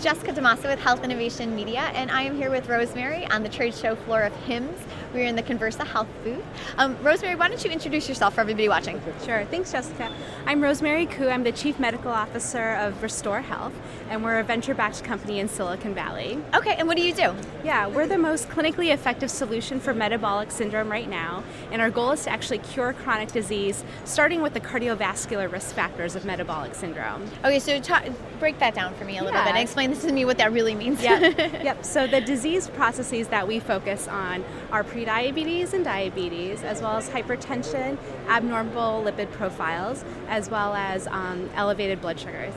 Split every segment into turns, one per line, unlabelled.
Jessica DaMassa with Health Innovation Media, and I am here with Rosemary on the trade show floor of HIMSS. We're in the Conversa Health booth. Um, Rosemary, why don't you introduce yourself for everybody watching?
Sure. Thanks, Jessica. I'm Rosemary Ku. I'm the Chief Medical Officer of Restore Health, and we're a venture backed company in Silicon Valley.
Okay, and what do you do?
Yeah, we're the most clinically effective solution for metabolic syndrome right now, and our goal is to actually cure chronic disease, starting with the cardiovascular risk factors of metabolic syndrome.
Okay, so break that down for me a little
Yeah.
bit and explain this to me what that really means.
Yep. yep. So the disease processes that we focus on are prediabetes and diabetes, as well as hypertension, abnormal lipid profiles, as well as um, elevated blood sugars.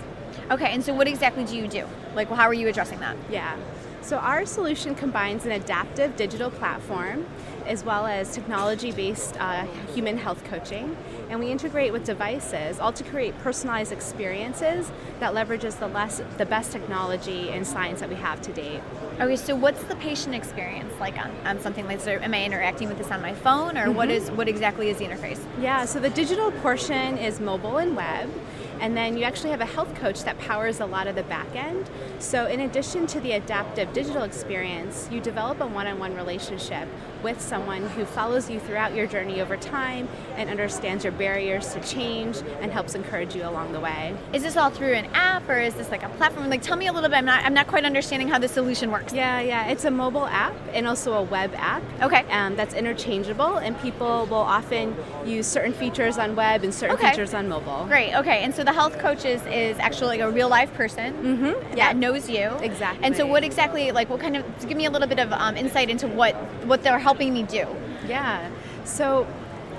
Okay, and so what exactly do you do? Like, well, how are you addressing that?
Yeah. So our solution combines an adaptive digital platform as well as technology-based uh, human health coaching, and we integrate with devices, all to create personalized experiences that leverages the less the best technology and science that we have to date.
Okay, so what's the patient experience like on, on something like this? Am I interacting with this on my phone, or what is what exactly is the interface?
Yeah. So the digital portion is mobile and web. And then you actually have a health coach that powers a lot of the back end. So, in addition to the adaptive digital experience, you develop a one on one relationship with someone who follows you throughout your journey over time and understands your barriers to change and helps encourage you along the way.
Is this all through an app, or is this like a platform? Like, tell me a little bit. I'm not I'm not quite understanding how the solution works.
Yeah, yeah. It's a mobile app and also a web app.
Okay.
Um, that's interchangeable, and people will often use certain features on web and certain
Okay.
features on mobile.
Great. Okay. And so the health coach is, actually like a real life person
Mm-hmm.
that knows you.
Exactly.
And so what exactly like what kind of give me a little bit of um, insight into what what they're helping me do.
Yeah. So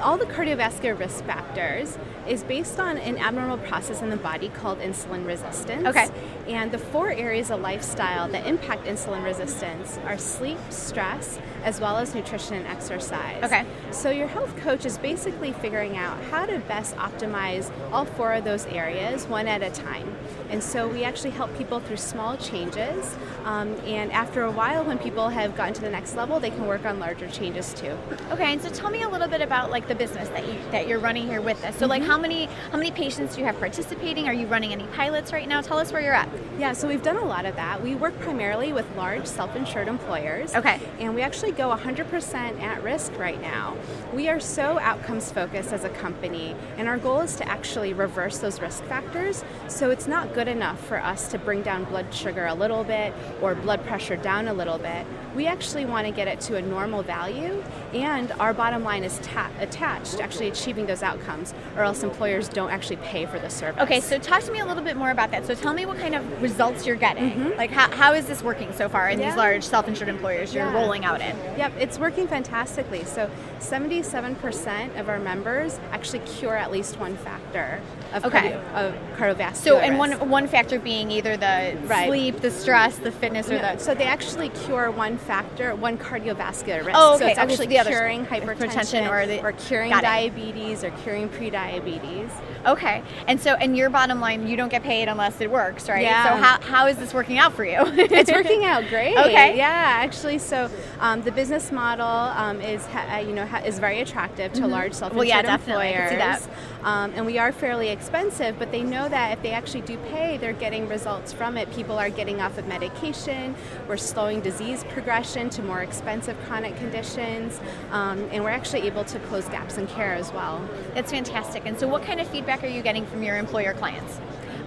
all the cardiovascular risk factors is based on an abnormal process in the body called insulin resistance.
Okay.
And the four areas of lifestyle that impact insulin resistance are sleep, stress, as well as nutrition and exercise.
Okay.
So your health coach is basically figuring out how to best optimize all four of those areas one at a time. And so we actually help people through small changes. Um, and after a while, when people have gotten to the next level, they can work on larger changes too.
Okay. And so tell me a little bit about like the business that you that you're running here with us. So
Mm-hmm.
like how many how many patients do you have participating? Are you running any pilots right now? Tell us where you're at.
Yeah, so we've done a lot of that. We work primarily with large self insured employers.
Okay.
And we actually go 100% at risk right now. We are so outcomes focused as a company, and our goal is to actually reverse those risk factors. So it's not good enough for us to bring down blood sugar a little bit or blood pressure down a little bit. We actually want to get it to a normal value, and our bottom line is ta- attached to actually achieving those outcomes, or else employers don't actually pay for the service.
Okay, so talk to me a little bit more about that. So tell me what kind of results you're getting. Like how, how is this working so far in these
Mm-hmm.
Large self-insured employers you're
Yeah.
rolling out in?
Yep, it's working fantastically. So 77% of our members actually cure at least one factor of,
Okay.
cardio- of cardiovascular
So, and
risk.
one one factor being either the
Right.
sleep, the stress, the fitness, or
No,
the.
so they actually cure one factor, one cardiovascular risk.
Oh,
So
okay.
it's
Okay,
actually
the
curing hypertension
hypertension or the-
curing
got it.
diabetes or curing prediabetes.
Okay, and so and your bottom line, you don't get paid unless it works, right?
Yeah.
So how, how is this working out for you?
it's working out great.
Okay.
Yeah, actually, so um, the business model um, is ha- uh, you know ha- is very attractive to large self-insured
Mm-hmm. Well, yeah, definitely. I can
employers.
see that.
Um, and we are fairly expensive, but they know that if they actually do pay, they're getting results from it. People are getting off of medication. We're slowing disease progression to more expensive chronic conditions, um, and we're actually able to close gaps in care as well.
That's fantastic. And so, what kind of feedback are you getting from your employer clients?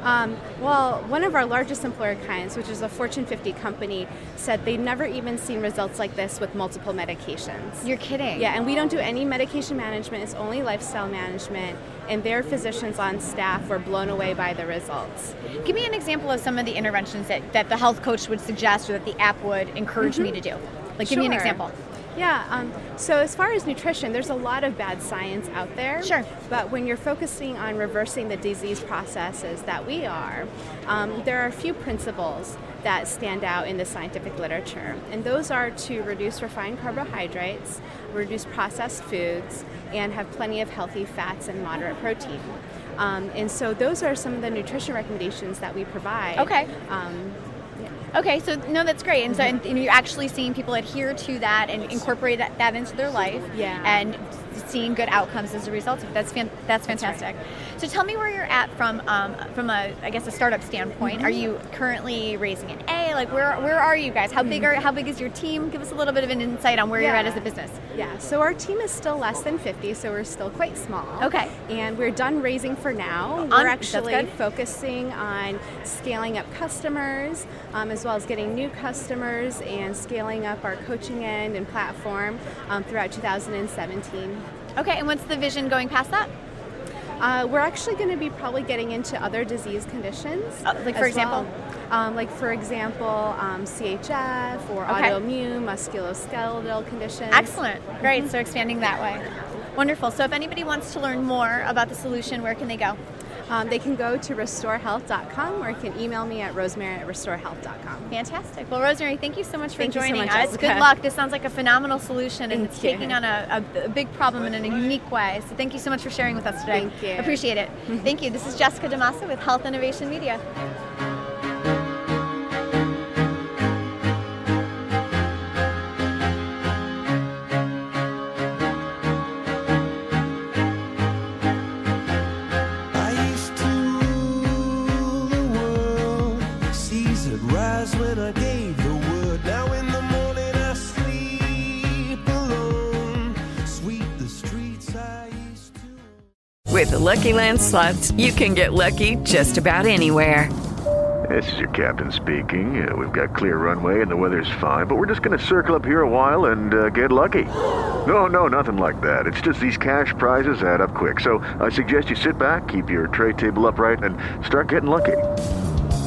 Um, well, one of our largest employer clients, which is a Fortune 50 company, said they've never even seen results like this with multiple medications.
You're kidding.
Yeah, and we don't do any medication management, it's only lifestyle management, and their physicians on staff were blown away by the results.
Give me an example of some of the interventions that, that the health coach would suggest or that the app would encourage me to do. Like, give me an example.
Yeah, um, so as far as nutrition, there's a lot of bad science out there.
Sure.
But when you're focusing on reversing the disease processes that we are, um, there are a few principles that stand out in the scientific literature. And those are to reduce refined carbohydrates, reduce processed foods, and have plenty of healthy fats and moderate protein. Um, and so those are some of the nutrition recommendations that we provide.
Okay.
Um,
Okay, so no, that's great. And so and, and you're actually seeing people adhere to that and incorporate that, that into their life.
Yeah.
And seeing good outcomes as a result of it. That's fan- that's fantastic. That's right. So tell me where you're at from um, from a I guess a startup standpoint. Mm-hmm. Are you currently raising an A? Like where where are you guys? How big are how big is your team? Give us a little bit of an insight on where yeah. you're at as a business.
Yeah. So our team is still less than 50, so we're still quite small.
Okay.
And we're done raising for now. On, we're actually focusing on scaling up customers um, as well as getting new customers and scaling up our coaching end and platform um, throughout 2017.
Okay, and what's the vision going past that?
Uh, we're actually going to be probably getting into other disease conditions.
Uh, like, for example?
Well. Um, like, for example, um, CHF or okay. autoimmune musculoskeletal conditions.
Excellent. Great. Mm-hmm. So, expanding that way. Wonderful. So, if anybody wants to learn more about the solution, where can they go?
Um, they can go to restorehealth.com or you can email me at rosemary at restorehealth.com.
Fantastic. Well, Rosemary, thank you so much for
thank
joining
so much,
us.
Jessica.
Good luck. This sounds like a phenomenal solution and
thank
it's
you.
taking on a, a, a, big problem in a unique way. So thank you so much for sharing with us today.
Thank you.
Appreciate it. thank you. This is Jessica DaMassa with Health Innovation Media.
With the Lucky Land slots, you can get lucky just about anywhere.
This is your captain speaking. Uh, we've got clear runway and the weather's fine, but we're just going to circle up here a while and uh, get lucky. No, no, nothing like that. It's just these cash prizes add up quick. So I suggest you sit back, keep your tray table upright, and start getting lucky.